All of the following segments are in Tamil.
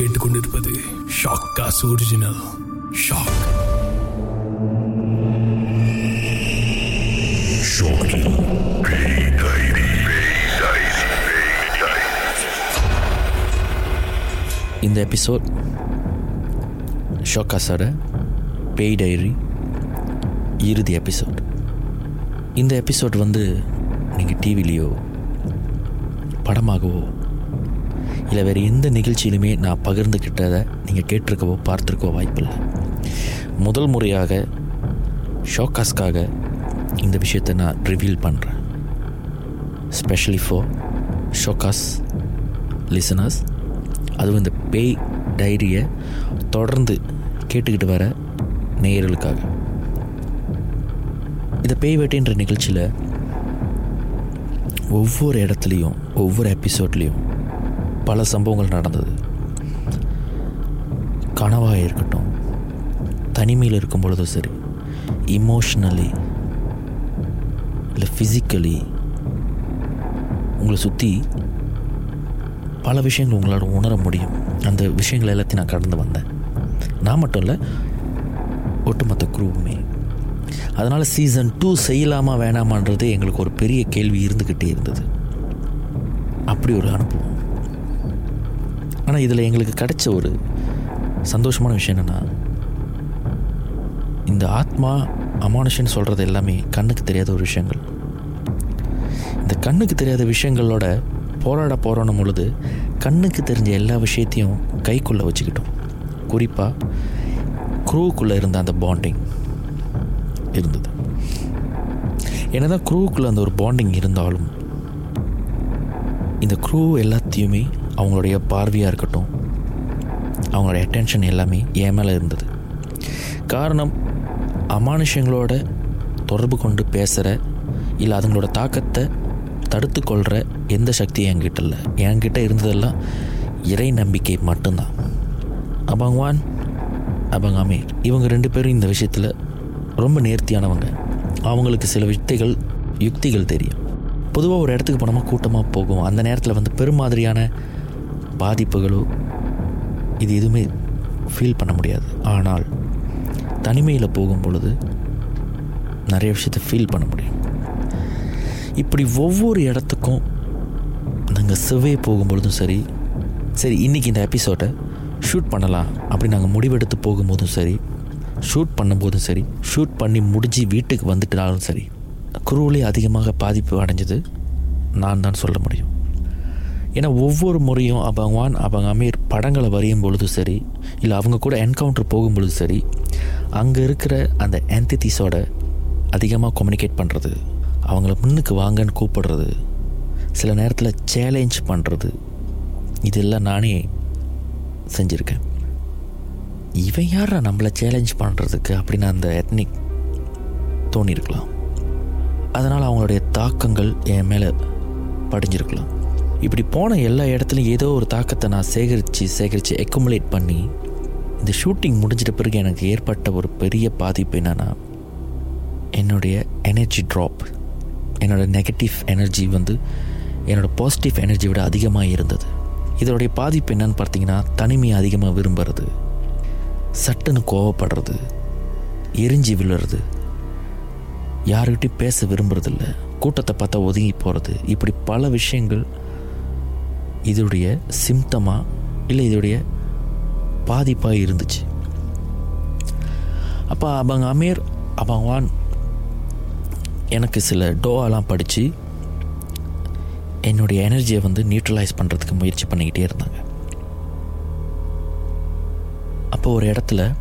கேட்டுக்கொண்டிருப்பது ஷாக் காஸ் ஒரிஜினல் ஷாக் இந்த எபிசோட் ஷோக்காஸோட பேய் டைரி இறுதி எபிசோட் இந்த எபிசோட் வந்து நீங்கள் டிவிலேயோ படமாகவோ இல்லை வேறு எந்த நிகழ்ச்சியிலுமே நான் பகிர்ந்துக்கிட்டதை நீங்கள் கேட்டிருக்கவோ பார்த்துருக்கவோ வாய்ப்பில்லை. முதல் முறையாக ஷோகாஸ்க்காக இந்த விஷயத்தை நான் ரிவீல் பண்ணுறேன் ஸ்பெஷலி ஃபார் ஷோகாஸ் லிசனர்ஸ் அதுவும் இந்த பேய் டைரியை தொடர்ந்து கேட்டுக்கிட்டு வர நேயர்களுக்காக. இந்த பேய் வேட்டைன்ற நிகழ்ச்சியில் ஒவ்வொரு இடத்துலையும் ஒவ்வொரு எபிசோட்லேயும் பல சம்பவங்கள் நடந்தது. கனவாக இருக்கட்டும். தனிமையில் இருக்கும் பொழுதும் சரி. இமோஷ்னலி இல்லை ஃபிசிக்கலி உங்களை சுற்றி பல விஷயங்கள் உங்களால் உணர முடியும். அந்த விஷயங்கள் எல்லாத்தையும் நான் கடந்து வந்தேன். நான் மட்டும் இல்லை ஒட்டுமொத்த குரூவுமே. அதனால் சீசன் டூ செய்யலாமா வேணாமான்றது எங்களுக்கு ஒரு பெரிய கேள்வி இருந்துக்கிட்டே இருந்தது. அப்படி ஒரு அனுபவம். ஆனால் இதில் எங்களுக்கு கிடைச்ச ஒரு சந்தோஷமான விஷயம் என்னென்னா இந்த ஆத்மா அமானுஷன் சொல்கிறது எல்லாமே கண்ணுக்கு தெரியாத ஒரு விஷயங்கள். இந்த கண்ணுக்கு தெரியாத விஷயங்களோட போராட போகிறோன்னும் பொழுது கண்ணுக்கு தெரிஞ்ச எல்லா விஷயத்தையும் கைக்குள்ளே வச்சுக்கிட்டோம். குறிப்பாக குரூவுக்குள்ளே இருந்த அந்த பாண்டிங் இருந்தது. என்னதான் குரூவுக்குள்ளே அந்த ஒரு பாண்டிங் இருந்தாலும் இந்த குரூ எல்லாத்தையுமே அவங்களுடைய பார்வையாக இருக்கட்டும் அவங்களுடைய அட்டென்ஷன் எல்லாமே என் மேலே இருந்தது. காரணம் அமானுஷங்களோட தொடர்பு கொண்டு பேசுகிற இல்லை அதுங்களோட தாக்கத்தை தடுத்து கொள்கிற எந்த சக்தியும் என்கிட்ட இல்லை. என்கிட்ட இருந்ததெல்லாம் இறை நம்பிக்கை மட்டும்தான். அபங்வான் அபங் அமீர் இவங்க ரெண்டு பேரும் இந்த விஷயத்தில் ரொம்ப நேர்த்தியானவங்க. அவங்களுக்கு சில வித்தைகள் யுக்திகள் தெரியும். பொதுவாக ஒரு இடத்துக்கு போனோமா கூட்டமாக போகும். அந்த நேரத்தில் வந்து பெருமாதிரியான பாதிப்புகளோ இது எதுவுமே ஃபீல் பண்ண முடியாது. ஆனால் தனிமையில் போகும் பொழுது நிறைய விஷயத்தை ஃபீல் பண்ண முடியும். இப்படி ஒவ்வொரு இடத்துக்கும் நாங்கள் செவ்வே போகும்பொழுதும் சரி சரி இன்றைக்கி இந்த எபிசோடை ஷூட் பண்ணலாம் அப்படி நாங்கள் முடிவெடுத்து போகும்போதும் சரி ஷூட் பண்ணும்போதும் சரி ஷூட் பண்ணி முடிஞ்சு வீட்டுக்கு வந்துட்டாலும் சரி குருவிலே அதிகமாக பாதிப்பு அடைஞ்சது நான் தான் சொல்ல முடியும். ஏன்னா ஒவ்வொரு முறையும் அபங்வான் அவங்க அமீர் படங்களை வரையும் பொழுதும் சரி இல்லை அவங்க கூட என்கவுண்டர் போகும்பொழுது சரி அங்கே இருக்கிற அந்த என்டிட்டிஸோட அதிகமாக கம்யூனிகேட் பண்ணுறது அவங்கள முன்னுக்கு வாங்கன்னு கூப்பிடுறது சில நேரத்தில் சேலஞ்ச் பண்ணுறது இதெல்லாம் நானே செஞ்சுருக்கேன். இவன் யாரா நம்மளை சேலஞ்ச் பண்ணுறதுக்கு அப்படின்னு அந்த எத்னிக் தோணியிருக்கலாம் அதனால் அவங்களுடைய தாக்கங்கள் என் மேலே படிஞ்சிருக்கலாம். இப்படி போன எல்லா இடத்துலையும் ஏதோ ஒரு தாக்கத்தை நான் சேகரித்து சேகரித்து எக்குமுலேட் பண்ணி இந்த ஷூட்டிங் முடிஞ்சிட்ட பிறகு எனக்கு ஏற்பட்ட ஒரு பெரிய பாதிப்பு என்னென்னா என்னுடைய எனர்ஜி ட்ராப் என்னோடய நெகட்டிவ் எனர்ஜி வந்து என்னோடய பாசிட்டிவ் எனர்ஜி விட அதிகமாக இருந்தது. இதனுடைய பாதிப்பு என்னன்னு பார்த்தீங்கன்னா தனிமையை அதிகமாக விரும்புறது சட்டுன்னு கோவப்படுறது எரிஞ்சு விழுறது யாருக்கிட்டையும் பேச விரும்புறதில்ல கூட்டத்தை பார்த்தா ஒதுங்கி போகிறது இப்படி பல விஷயங்கள் இதோடைய சிம்டமாக இல்லை இதோடைய பாதிப்பாக இருந்துச்சு. அப்போ அவங்க அமீர் அவன் எனக்கு சில டோவாலாம் படித்து என்னுடைய எனர்ஜியை வந்து நியூட்ரலைஸ் பண்ணுறதுக்கு முயற்சி பண்ணிக்கிட்டே இருந்தாங்க. அப்போ ஒரு இடத்துல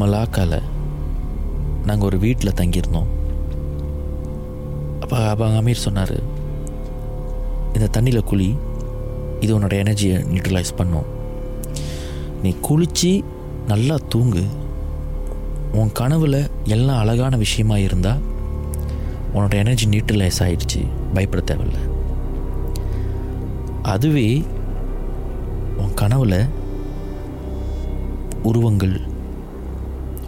மலாக்காவில் நாங்கள் ஒரு வீட்டில் தங்கியிருந்தோம். அப்போ அப்போ அமீர் சொன்னார் இந்த தண்ணியில் குழி இது உன்னோட எனர்ஜியை நியூட்ரலைஸ் பண்ணும். நீ குளித்து நல்லா தூங்கு. உன் கனவில் எல்லாம் அழகான விஷயமா இருந்தால் உன்னோட எனர்ஜி நியூட்ரலைஸ் ஆகிடுச்சு பயப்பட தேவையில்ல. அதுவே உன் கனவில் உருவங்கள்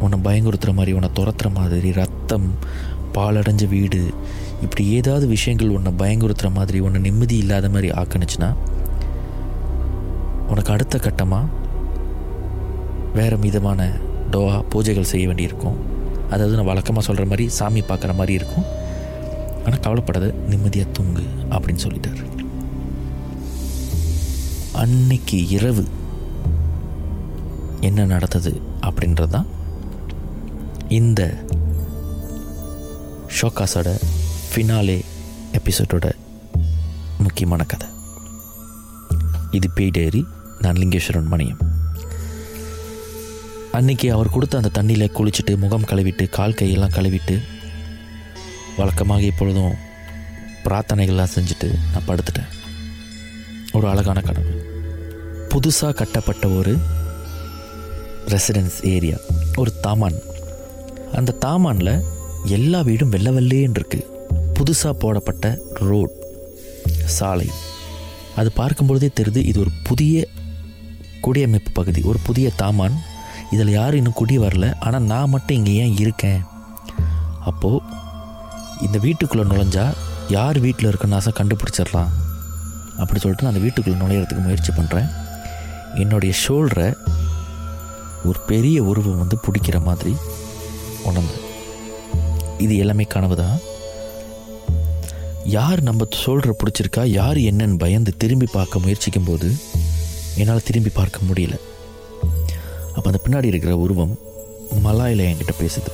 உன்னை பயங்குறுத்துகிற மாதிரி உன்னை துரத்துற மாதிரி ரத்தம் பாலடைஞ்ச வீடு இப்படி ஏதாவது விஷயங்கள் உன்னை பயங்குறுத்துற மாதிரி உன்னை நிம்மதி இல்லாத மாதிரி ஆக்கணுச்சுன்னா உனக்கு அடுத்த கட்டமாக வேறு விதமான டோவா பூஜைகள் செய்ய வேண்டியிருக்கும். அதாவது நான் வழக்கமாக சொல்கிற மாதிரி சாமி பார்க்குற மாதிரி இருக்கும். ஆனால் கவலைப்படாத நிம்மதியாக தூங்கு அப்படின்னு சொல்லிட்டார். அன்னைக்கு இரவு என்ன நடந்தது அப்படின்றது தான் இந்த ஷோகாஸோட ஃபினாலே எபிசோடோட முக்கியமான கதை. இது பேய் டைரி நான் லிங்கேஸ்வரன் மணியம். அன்னைக்கு அவர் கொடுத்த அந்த தண்ணியில் குளிச்சுட்டு முகம் கழுவிட்டு கால் கையெல்லாம் கழுவிட்டு வழக்கமாக எப்பொழுதும் பிரார்த்தனைகள்லாம் செஞ்சுட்டு நான் படுத்துட்டேன். ஒரு அழகான கனவு. புதுசாக கட்டப்பட்ட ஒரு ரெசிடென்ஸ் ஏரியா ஒரு தாமான். அந்த தாமானில் எல்லா வீடும் வெள்ளை இருக்குது புதுசாக போடப்பட்ட ரோட் சாலை. அது பார்க்கும்பொழுதே தெரியுது இது ஒரு புதிய குடியமைப்பு பகுதி ஒரு புதிய தாமான். இதில் யாரும் இன்னும் குடி வரல ஆனால் நான் மட்டும் இங்கே ஏன் இருக்கேன்? அப்போது இந்த வீட்டுக்குள்ளே நுழைஞ்சா யார் வீட்டில் இருக்குன்னு ஆசை கண்டுபிடிச்சிடலாம். அப்படி சொல்லிட்டு நான் அந்த வீட்டுக்குள்ளே நுழையிறதுக்கு முயற்சி பண்ணுறேன் என்னுடைய ஷோல்டரை ஒரு பெரிய உருவம் வந்து பிடிக்கிற மாதிரி உணர்ந்து இது எல்லாமே கனவு தான் யார் நம்ம சொல்கிற பிடிச்சிருக்கா? யார் என்னன்னு பயந்து திரும்பி பார்க்க முயற்சிக்கும் போது என்னால் திரும்பி பார்க்க முடியல. அப்போ அந்த பின்னாடி இருக்கிற உருவம் மலாயில் என்கிட்ட பேசுது.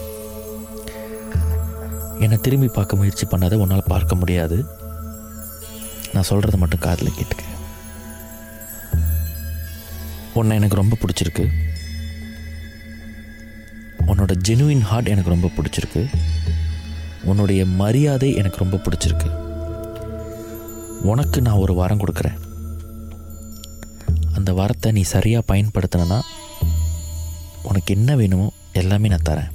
என்னை திரும்பி பார்க்க முயற்சி பண்ணாத உன்னால் பார்க்க முடியாது. நான் சொல்கிறத மட்டும் காதில் கேட்டுக்க. உன்னை எனக்கு ரொம்ப பிடிச்சிருக்கு. உன்னோட ஜெனுவின் ஹார்ட் எனக்கு ரொம்ப பிடிச்சிருக்கு. உன்னுடைய மரியாதை எனக்கு ரொம்ப பிடிச்சிருக்கு. உனக்கு நான் ஒரு வரம் கொடுக்குறேன். அந்த வரத்தை நீ சரியாக பயன்படுத்தினா உனக்கு என்ன வேணுமோ எல்லாமே நான் தரேன்.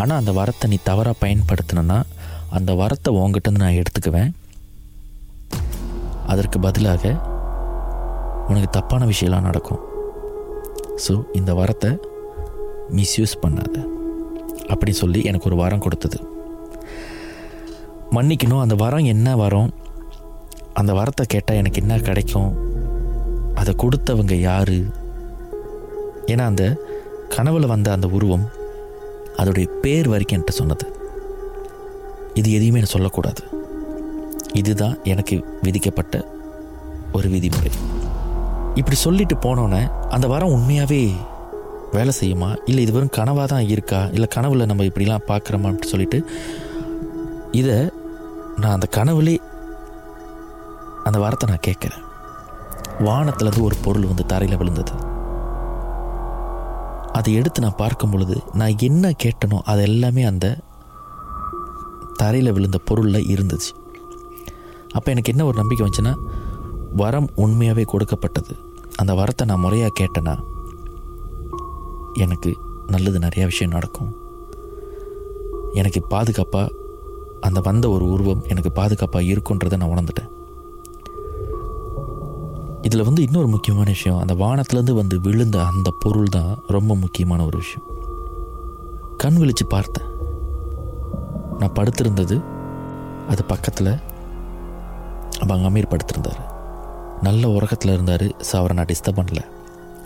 ஆனால் அந்த வாரத்தை நீ தவறாக பயன்படுத்தினா அந்த வாரத்தை உங்ககிட்டருந்து நான் எடுத்துக்குவேன். அதற்கு பதிலாக உனக்கு தப்பான விஷயம்லாம் நடக்கும். ஸோ இந்த வாரத்தை மிஸ்யூஸ் பண்ணாத. அப்படி சொல்லி எனக்கு ஒரு வாரம் கொடுத்தது. மன்னிக்கணும் அந்த வாரம் என்ன வரோம்? அந்த வரத்தை கேட்டால் எனக்கு என்ன கிடைக்கும்? அதை கொடுத்தவங்க யார்? ஏன்னா அந்த கனவில் வந்த அந்த உருவம் அதோடைய பேர் வரைக்கும் என்கிட்ட சொன்னது. இது எதையுமே நான் சொல்லக்கூடாது. இதுதான் எனக்கு விதிக்கப்பட்ட ஒரு விதிமுறை. இப்படி சொல்லிட்டு போனோன்னே அந்த வரம் உண்மையாகவே வேலை செய்யுமா? இல்லை இது வெறும் கனவாக தான் இருக்கா? இல்லை கனவில் நம்ம இப்படிலாம் பார்க்குறோமான்னு சொல்லிட்டு இதை நான் அந்த கனவுலே அந்த வாரத்தை நான் கேட்குறேன் வானத்துலேருந்து ஒரு பொருள் வந்து தரையில் விழுந்தது. அதை எடுத்து நான் பார்க்கும் பொழுது நான் என்ன கேட்டனோ அது எல்லாமே அந்த தரையில் விழுந்த பொருளில் இருந்துச்சு. அப்போ எனக்கு என்ன ஒரு நம்பிக்கை வந்துச்சுன்னா வரம் உண்மையாகவே கொடுக்கப்பட்டது. அந்த வரத்தை நான் முறையாக கேட்டேன்னா எனக்கு நல்லது நிறையா விஷயம் நடக்கும். எனக்கு பாதுகாப்பாக அந்த வந்த ஒரு உருவம் எனக்கு பாதுகாப்பாக இருக்குன்றதை நான் உணர்ந்துட்டேன். இதில் வந்து இன்னொரு முக்கியமான விஷயம். அந்த வானத்துலேருந்து வந்து விழுந்த அந்த பொருள் தான் ரொம்ப முக்கியமான ஒரு விஷயம். கண் விழித்து பார்த்தேன். நான் படுத்திருந்தது. அது பக்கத்தில் அவங்க அமீர் படுத்திருந்தார். நல்ல உறக்கத்தில் இருந்தார். ஸோ அவரை நான் டிஸ்டர்ப் பண்ணல.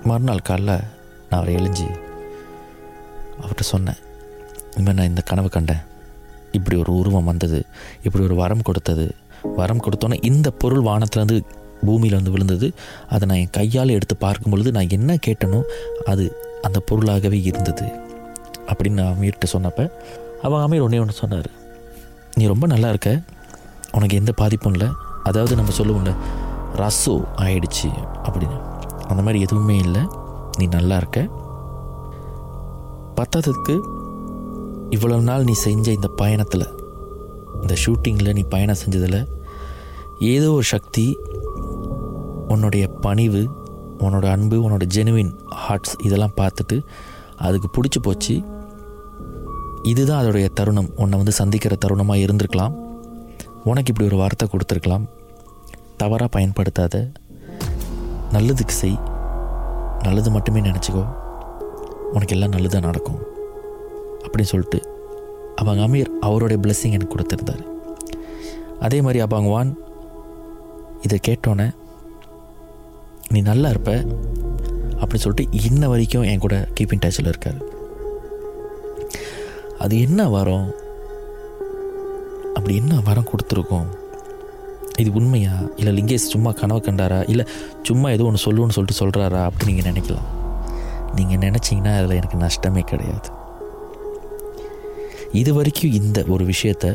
மறுநாள் காலைல நான் அவரை எழிஞ்சு அவர்கிட்ட சொன்னேன். இனிமேல் நான் இந்த கனவு கண்டேன். இப்படி ஒரு உருவம் வந்தது. இப்படி ஒரு வரம் கொடுத்தது. வரம் கொடுத்தோன்னே இந்த பொருள் வானத்துலேருந்து பூமியில் வந்து விழுந்தது. அதை நான் என் கையால் எடுத்து பார்க்கும் பொழுது நான் என்ன கேட்டனோ அது அந்த பொருளாகவே இருந்தது. அப்படின்னு நான் அமீர்கிட்ட சொன்னப்போ அவன் அமீர் ஒன்றே ஒன்று சொன்னார். நீ ரொம்ப நல்லா இருக்க. உனக்கு எந்த பாதிப்பும் இல்லை. அதாவது நம்ம சொல்லுவோம்ல ரசோ ஆயிடுச்சு அப்படின்னு. அந்த மாதிரி எதுவுமே இல்லை. நீ நல்லா இருக்க. பத்தாததுக்கு இவ்வளவு நாள் நீ செஞ்ச இந்த பயணத்தில் இந்த ஷூட்டிங்கில் நீ பயணம் செஞ்சதில் ஏதோ ஒரு சக்தி உன்னுடைய பணிவு உன்னோட அன்பு உன்னோட ஜெனுவின் ஹார்ட்ஸ் இதெல்லாம் பார்த்துட்டு அதுக்கு பிடிச்சி போச்சு. இதுதான் அதோடைய தருணம். உன்னை வந்து சந்திக்கிற தருணமாக இருந்திருக்கலாம். உனக்கு இப்படி ஒரு வார்த்தை கொடுத்துருக்கலாம். தவறாக பயன்படுத்தாத. நல்லதுக்கு செய். நல்லது மட்டுமே நினச்சிக்கோ. உனக்கு எல்லாம் நல்லதாக நடக்கும். அப்படின்னு சொல்லிட்டு அவங்க அமீர் அவருடைய பிளெஸ்ஸிங் எனக்கு கொடுத்துருந்தார். அதே மாதிரி அபாங் வான் இதை கேட்டோன்னே நீ நல்லா இருப்ப அப்படின்னு சொல்லிட்டு இன்ன வரைக்கும் என் கூட கீப்பிங் டச்சில் இருக்கார். அது என்ன வரம்? அப்படி என்ன வரம் கொடுத்துருக்கோம்? இது உண்மையா? இல்லை லிங்கேஷ் சும்மா கனவு கண்டாரா? இல்லை சும்மா எதுவும் ஒன்று சொல்லுன்னு சொல்லிட்டு சொல்கிறாரா அப்படின்னு நீங்கள் நினைக்கலாம். நீங்கள் நினச்சிங்கன்னா அதில் எனக்கு நஷ்டமே கிடையாது. இது வரைக்கும் இந்த ஒரு விஷயத்த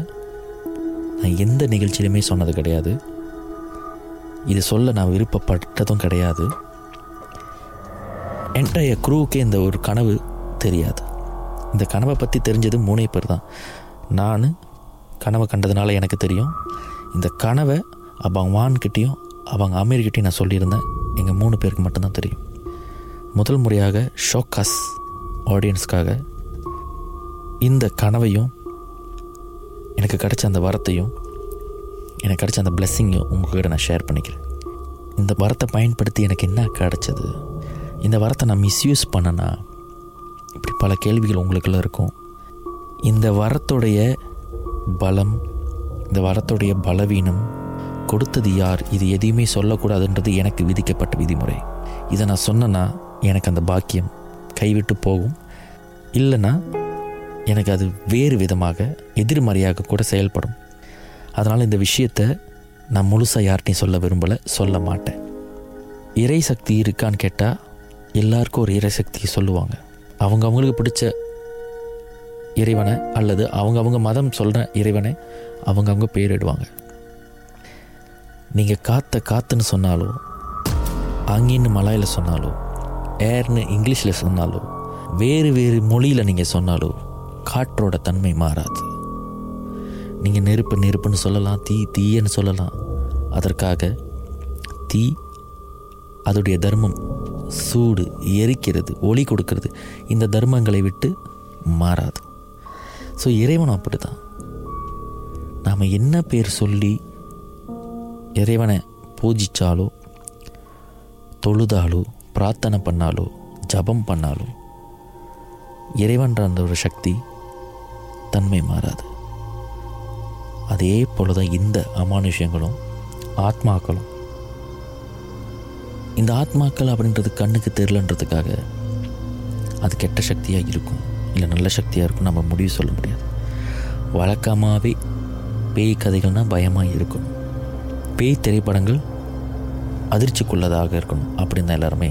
நான் எந்த நிகழ்ச்சியிலுமே சொன்னது கிடையாது. இது சொல்ல நான் விருப்பப்பட்டதும் கிடையாது. என்டைய குரூவுக்கே இந்த ஒரு கனவு தெரியாது. இந்த கனவை பற்றி தெரிஞ்சது மூணே பேர் தான். நான் கனவை கண்டதுனால எனக்கு தெரியும். இந்த கனவை அவங்க வான்கிட்டையும் அவங்க அமீர்கிட்டையும் நான் சொல்லியிருந்தேன். எங்கள் மூணு பேருக்கு மட்டும்தான் தெரியும். முதல் முறையாக ஷோகாஸ் ஆடியன்ஸ்க்காக இந்த கனவையும் எனக்கு கிடைச்ச அந்த வரத்தையும் எனக்கு கிடச்ச அந்த பிளெஸ்ஸிங்கையும் உங்கள்கிட்ட நான் ஷேர் பண்ணிக்கிறேன். இந்த வரத்தை பயன்படுத்தி எனக்கு என்ன கிடச்சது? இந்த வரத்தை நான் மிஸ்யூஸ் பண்ணனா? இப்படி பல கேள்விகள் உங்களுக்குள்ள இருக்கும். இந்த வரத்துடைய பலம் இந்த வரத்துடைய பலவீனம் கொடுத்தது யார்? இது எதையுமே சொல்லக்கூடாதுன்றது எனக்கு விதிக்கப்பட்ட விதிமுறை. இதை நான் சொன்னேன்னா எனக்கு அந்த பாக்கியம் கைவிட்டு போகும். இல்லைன்னா எனக்கு அது வேறு விதமாக எதிர்மறையாக கூட செயல்படும். அதனால் இந்த விஷயத்தை நான் முழுசாக யார்கிட்டையும் சொல்ல விரும்பலை சொல்ல மாட்டேன். இறை சக்தி இருக்கான்னு கேட்டால் எல்லாருக்கும் ஒரு இறை சக்தியை சொல்லுவாங்க. அவங்க அவங்களுக்கு பிடிச்ச இறைவனை அல்லது அவங்க அவங்க மதம் சொல்கிற இறைவனை அவங்க அவங்க பேரிடுவாங்க. நீங்கள் காத்த காத்துன்னு சொன்னாலோ அங்கின்னு மலாயில் சொன்னாலோ ஏர்னு இங்கிலீஷில் சொன்னாலோ வேறு வேறு மொழியில் நீங்கள் சொன்னாலோ காற்றோட தன்மை மாறாது. நீங்கள் நெருப்பு நெருப்புன்னு சொல்லலாம் தீ தீயன்னு சொல்லலாம். அதற்காக தீ அதோடைய தர்மம் சூடு எரிக்கிறது ஒளி கொடுக்கிறது இந்த தர்மங்களை விட்டு மாறாது. ஸோ இறைவன் அப்படி தான் நாம் என்ன பேர் சொல்லி இறைவனை பூஜித்தாலோ தொழுதாலோ பிரார்த்தனை பண்ணாலோ ஜபம் பண்ணாலோ இறைவன்ற அந்த ஒரு சக்தி தன்மை மாறாது. அதே போல தான் இந்த அமானுஷ்யங்களும் ஆத்மாக்களும். இந்த ஆத்மாக்கள் அப்படின்றது கண்ணுக்கு தெரிலன்றதுக்காக அது கெட்ட சக்தியாக இருக்கும் இல்லை நல்ல சக்தியாக இருக்கும் நம்ம முடிவு சொல்ல முடியாது. வழக்கமாகவே பேய் கதைகள்னால் பயமாக இருக்கும் பேய் திரைப்படங்கள் அதிர்ச்சிக்குள்ளதாக இருக்கணும் அப்படின்னு தான் எல்லாருமே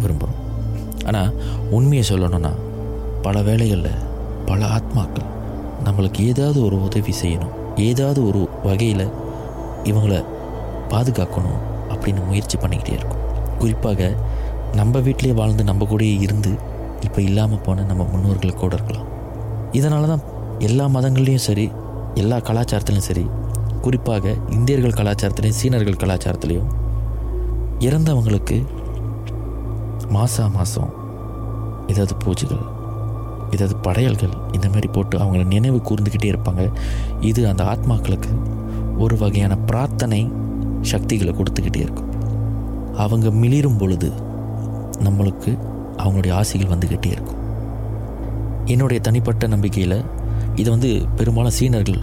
விரும்புகிறோம் ஆனால் உண்மையை சொல்லணும்னா பல வேளைகளில் பல ஆத்மாக்கள் நம்மளுக்கு ஏதாவது ஒரு உதவி செய்யணும். ஏதாவது ஒரு வகையில் இவங்களை பாதுகாக்கணும் அப்படின்னு முயற்சி பண்ணிக்கிட்டே இருக்கும். குறிப்பாக நம்ம வீட்டிலே வாழ்ந்து நம்ம கூடயே இருந்து இப்போ இல்லாமல் போன நம்ம முன்னோர்கள் கூட இருக்கலாம். இதனால தான் எல்லா மதங்கள்லேயும் சரி எல்லா கலாச்சாரத்துலையும் சரி குறிப்பாக இந்தியர்கள் கலாச்சாரத்துலேயும் சீனர்கள் கலாச்சாரத்துலேயும் இறந்தவங்களுக்கு மாதம் மாதம் ஏதாவது பூஜைகள் இதாவது படையல்கள் இந்த மாதிரி போட்டு அவங்கள நினைவு கூர்ந்துக்கிட்டே இருப்பாங்க. இது அந்த ஆத்மாக்களுக்கு ஒரு வகையான பிரார்த்தனை சக்திகளை கொடுத்துக்கிட்டே இருக்கும். அவங்க மிளிரும் பொழுது நம்மளுக்கு அவங்களுடைய ஆசைகள் வந்துக்கிட்டே இருக்கும். என்னுடைய தனிப்பட்ட நம்பிக்கையில் இதை வந்து பெரும்பாலும் சீனர்கள்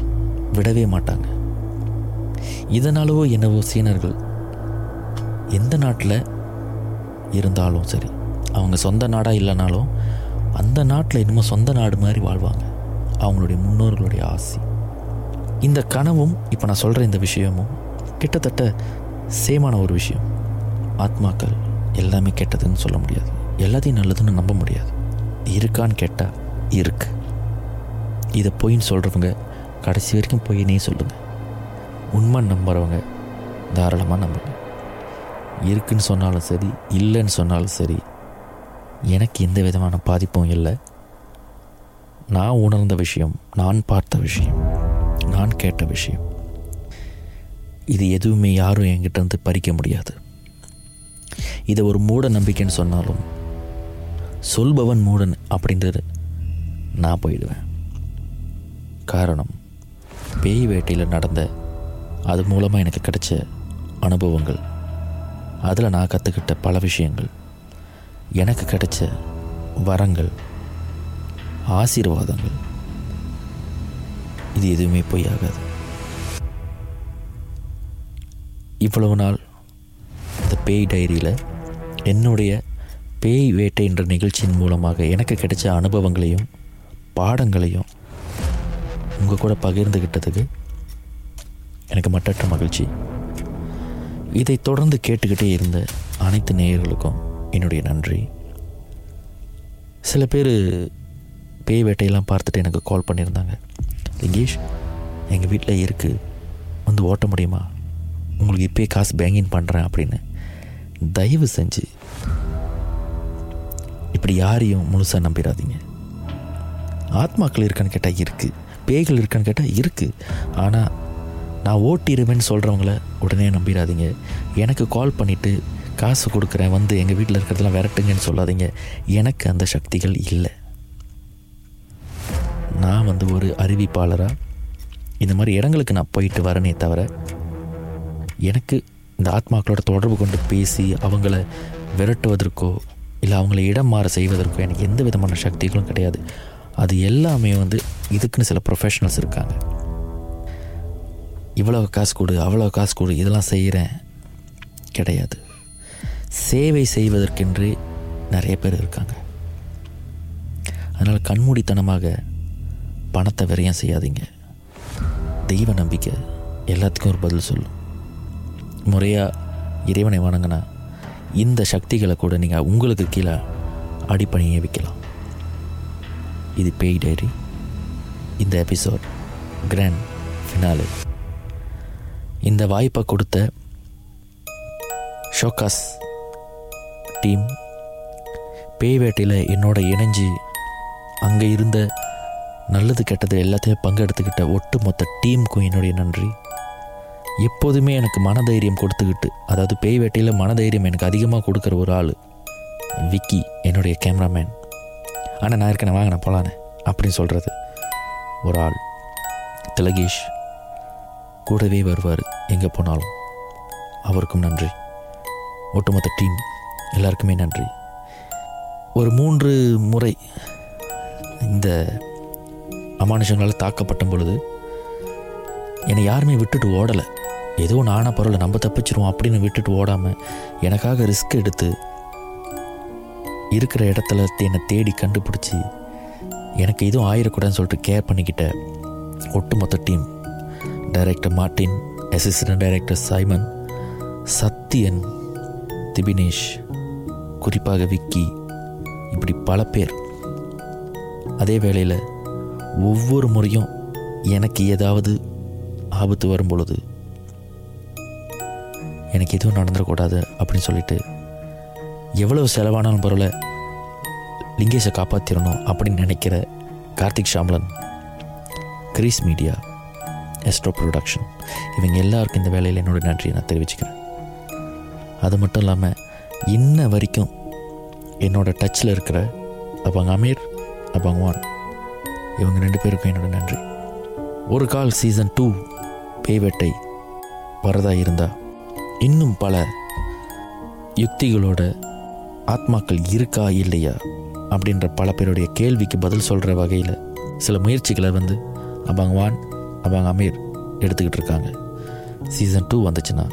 விடவே மாட்டாங்க. இதனாலவோ என்னவோ சீனர்கள் எந்த நாட்டில் இருந்தாலும் சரி அவங்க சொந்த நாடாக இல்லைனாலும் அந்த நாட்டில் இன்னமும் சொந்த நாடு மாதிரி வாழ்வாங்க. அவங்களுடைய முன்னோர்களுடைய ஆசை. இந்த கனவும் இப்போ நான் சொல்கிற இந்த விஷயமும் கிட்டத்தட்ட சேமான ஒரு விஷயம். ஆத்மாக்கள் எல்லாமே கெட்டதுன்னு சொல்ல முடியாது. எல்லாத்தையும் நல்லதுன்னு நம்ப முடியாது. இருக்கான்னு கேட்டால் இருக்கு. இதை பொய்ன்னு சொல்கிறவங்க கடைசி வரைக்கும் பொய்னே சொல்லுங்கள் உண்மை நம்புகிறவங்க தாராளமாக நம்புங்க. இருக்குன்னு சொன்னாலும் சரி இல்லைன்னு சொன்னாலும் சரி எனக்கு எந்த விதமான பாதிப்பும் இல்லை. நான் உணர்ந்த விஷயம் நான் பார்த்த விஷயம் நான் கேட்ட விஷயம். இது எதுவுமே யாரும் என்கிட்டருந்து பறிக்க முடியாது. இதை ஒரு மூட நம்பிக்கைன்னு சொன்னாலும் சொல்பவன் மூடன் அப்படின்றது நான் போயிடுவேன். காரணம் பேய் வேட்டையில் நடந்த அது மூலமாக எனக்கு கிடைச்ச அனுபவங்கள். அதில் நான் கற்றுக்கிட்ட பல விஷயங்கள். எனக்கு கிடைச்ச வரங்கள் ஆசீர்வாதங்கள் இது எதுவுமே பொய்யாகாது இவ்வளவு நாள் இந்த பேய் டைரியில் என்னுடைய பேய் வேட்டை என்ற நிகழ்ச்சியின் மூலமாக எனக்கு கிடைச்ச அனுபவங்களையும் பாடங்களையும் உங்கள் கூட பகிர்ந்துக்கிட்டதுக்கு எனக்கு மட்டற்ற மகிழ்ச்சி. இதை தொடர்ந்து கேட்டுக்கிட்டே இருந்த அனைத்து நேயர்களுக்கும் என்னுடைய நன்றி. சில பேர் பேய் வேட்டையெல்லாம் பார்த்துட்டு எனக்கு கால் பண்ணியிருந்தாங்க. லிங்கேஷ் எங்கள் வீட்டில் இருக்குது வந்து ஓட்ட முடியுமா? உங்களுக்கு இப்போயே காசு பேங்கின் பண்ணுறேன் அப்படின்னு தயவு செஞ்சு இப்படி யாரையும் முழுசாக நம்பிடாதீங்க ஆத்மாக்கள் இருக்கான்னு கேட்டால் இருக்குது பேய்கள் இருக்கான்னு கேட்டால் இருக்குது ஆனால் நான் ஓட்டிடுவேன்னு சொல்கிறவங்கள உடனே நம்பிடாதீங்க எனக்கு கால் பண்ணிவிட்டு காசு கொடுக்குறேன் வந்து எங்கள் வீட்டில் இருக்கிறதெல்லாம் விரட்டுங்கன்னு சொல்லாதீங்க. எனக்கு அந்த சக்திகள் இல்லை. நான் வந்து ஒரு அறிவிப்பாளராக இந்த மாதிரி இடங்களுக்கு நான் போயிட்டு வரனே தவிர எனக்கு இந்த ஆத்மாக்களோட தொடர்பு கொண்டு பேசி அவங்கள விரட்டுவதற்கோ இல்லை அவங்கள இடம் மாற செய்வதற்கோ எனக்கு எந்த விதமான சக்திகளும் கிடையாது. அது எல்லாமே வந்து இதுக்குன்னு சில ப்ரொஃபஷனல்ஸ் இருக்காங்க. இவ்வளோ காசு கொடு அவ்வளோ காசு கொடு இதெல்லாம் செய்கிறேன் கிடையாது. சேவை செய்வதற்கென்று நிறைய பேர் இருக்காங்க. அதனால் கண்மூடித்தனமாக பணத்தை விரயம் செய்யாதீங்க. தெய்வ நம்பிக்கை எல்லாத்துக்கும் ஒரு பதில் சொல்லும். முறையாக இறைவனை வணங்கினா இந்த சக்திகளை கூட நீங்கள் உங்களுக்கு கீழே அடிப்பணியை வைக்கலாம். இது பேய் டைரி. இந்த எபிசோட் கிராண்ட் ஃபினாலே. இந்த வாய்ப்பை கொடுத்த ஷோகாஸ் டீம் பேய் வேட்டையில் என்னோட இணைஞ்சு அங்கே இருந்த நல்லது கெட்டது எல்லாத்தையும் பங்கெடுத்துக்கிட்ட ஒட்டுமொத்த டீமுக்கும் என்னுடைய நன்றி. எப்போதுமே எனக்கு மனதைரியம் கொடுத்துக்கிட்டு அதாவது பேய் வேட்டையில் மனதைரியம் எனக்கு அதிகமாக கொடுக்குற ஒரு ஆள் விக்கி என்னுடைய கேமராமேன். ஆனால் நான் இருக்கேன் வாங்க நான் போகலானே அப்படின்னு சொல்கிறது ஒரு ஆள். திலகேஷ் கூடவே வருவார் எங்கே போனாலும். அவருக்கும் நன்றி. ஒட்டுமொத்த டீம். எல்லாருக்குமே நன்றி. ஒரு மூன்று முறை இந்த அமானுஷங்களால் தாக்கப்பட்ட பொழுது என்னை யாருமே விட்டுட்டு ஓடலை. ஏதோ நானா பரவாயில்ல நம்ம தப்பிச்சிருவோம் அப்படின்னு விட்டுட்டு ஓடாமல் எனக்காக ரிஸ்க் எடுத்து இருக்கிற இடத்துல என்னை தேடி கண்டுபிடிச்சி எனக்கு எதுவும் ஆயிடக்கூடாதுன்னு சொல்லிட்டு கேர் பண்ணிக்கிட்ட ஒட்டுமொத்த team director Martin assistant director Simon Sathyan Dhibinesh குறிப்பாக விக்கி இப்படி பல பேர். அதே வேளையில் ஒவ்வொரு முறையும் எனக்கு ஏதாவது ஆபத்து வரும் பொழுது எனக்கு எதுவும் நடந்துடக்கூடாது அப்படின்னு சொல்லிட்டு எவ்வளவு செலவானாலும் பரவாயில்ல லிங்கேஷை காப்பாற்றிடணும் அப்படின்னு நினைக்கிற Karthik Shamlan Grease media Astro production இவங்க எல்லாருக்கும் இந்த வேலையில் என்னோட நன்றியை நான் தெரிவிச்சுக்கிறேன். அது மட்டும் இல்லாமல் இன்ன வரைக்கும் என்னோடய டச்சில் இருக்கிற அப்பாங்க அமீர் அப்பாங்க வான் இவங்க ரெண்டு பேருக்கும் என்னோட நன்றி. ஒரு கால் சீசன் டூ பேவேட்டை வரதா இருந்தால் இன்னும் பல யுக்திகளோட ஆத்மாக்கள் இருக்கா இல்லையா அப்படின்ற பல பேருடைய கேள்விக்கு பதில் சொல்கிற வகையில் சில முயற்சிகளை வந்து அபாங் வான் அபாங் அமீர் எடுத்துக்கிட்டு இருக்காங்க. சீசன் டூ வந்துச்சுன்னா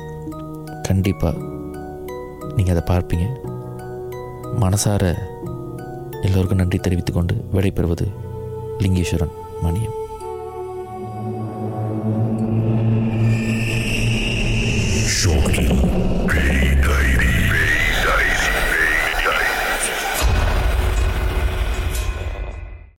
கண்டிப்பாக நீங்கள் அதை பார்ப்பீங்க. மனசார எல்லோருக்கும் நன்றி தெரிவித்துக்கொண்டு விடைபெறுவது லிங்கேஸ்வரன் மணியம்